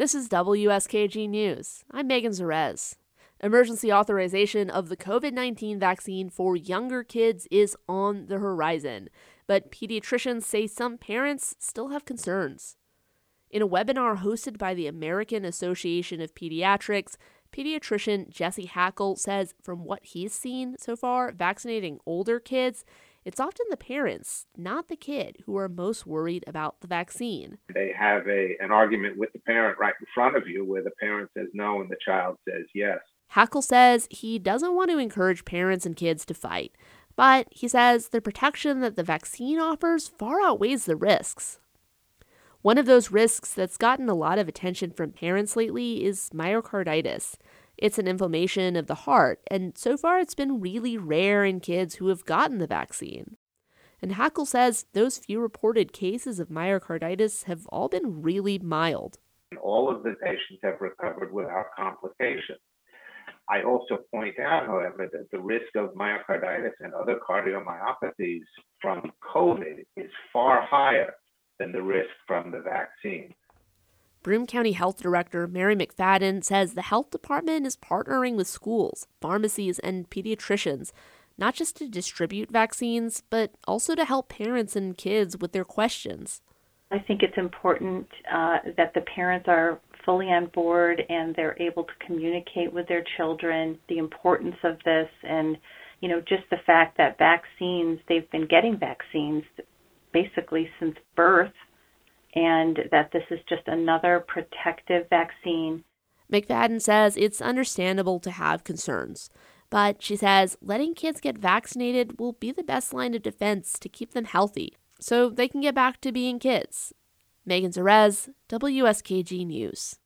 This is WSKG News. I'm Megan Zerez. Emergency authorization of the COVID 19 vaccine for younger kids is on the horizon, but pediatricians say some parents still have concerns. In a webinar hosted by the American Association of Pediatrics, pediatrician Jesse Hackell says from what he's seen so far, vaccinating older kids it's often the parents, not the kid, who are most worried about the vaccine. They have a an argument with the parent right in front of you where the parent says no and the child says yes. Hackell says he doesn't want to encourage parents and kids to fight, but he says the protection that the vaccine offers far outweighs the risks. One of those risks that's gotten a lot of attention from parents lately is myocarditis. It's an inflammation of the heart, and so far it's been really rare in kids who have gotten the vaccine. And Hackell says those few reported cases of myocarditis have all been really mild. All of the patients have recovered without complications. I also point out, however, that the risk of myocarditis and other cardiomyopathies from COVID is far higher than the risk from the vaccine. Broome County Health Director Mary McFadden says the health department is partnering with schools, pharmacies, and pediatricians, not just to distribute vaccines, but also to help parents and kids with their questions. I think it's important uh, that the parents are fully on board and they're able to communicate with their children the importance of this and you know just the fact that vaccines they've been getting vaccines basically since birth and that this is just another protective vaccine. McFadden says it's understandable to have concerns, but she says letting kids get vaccinated will be the best line of defense to keep them healthy so they can get back to being kids. Megan Zerez, WSKG News.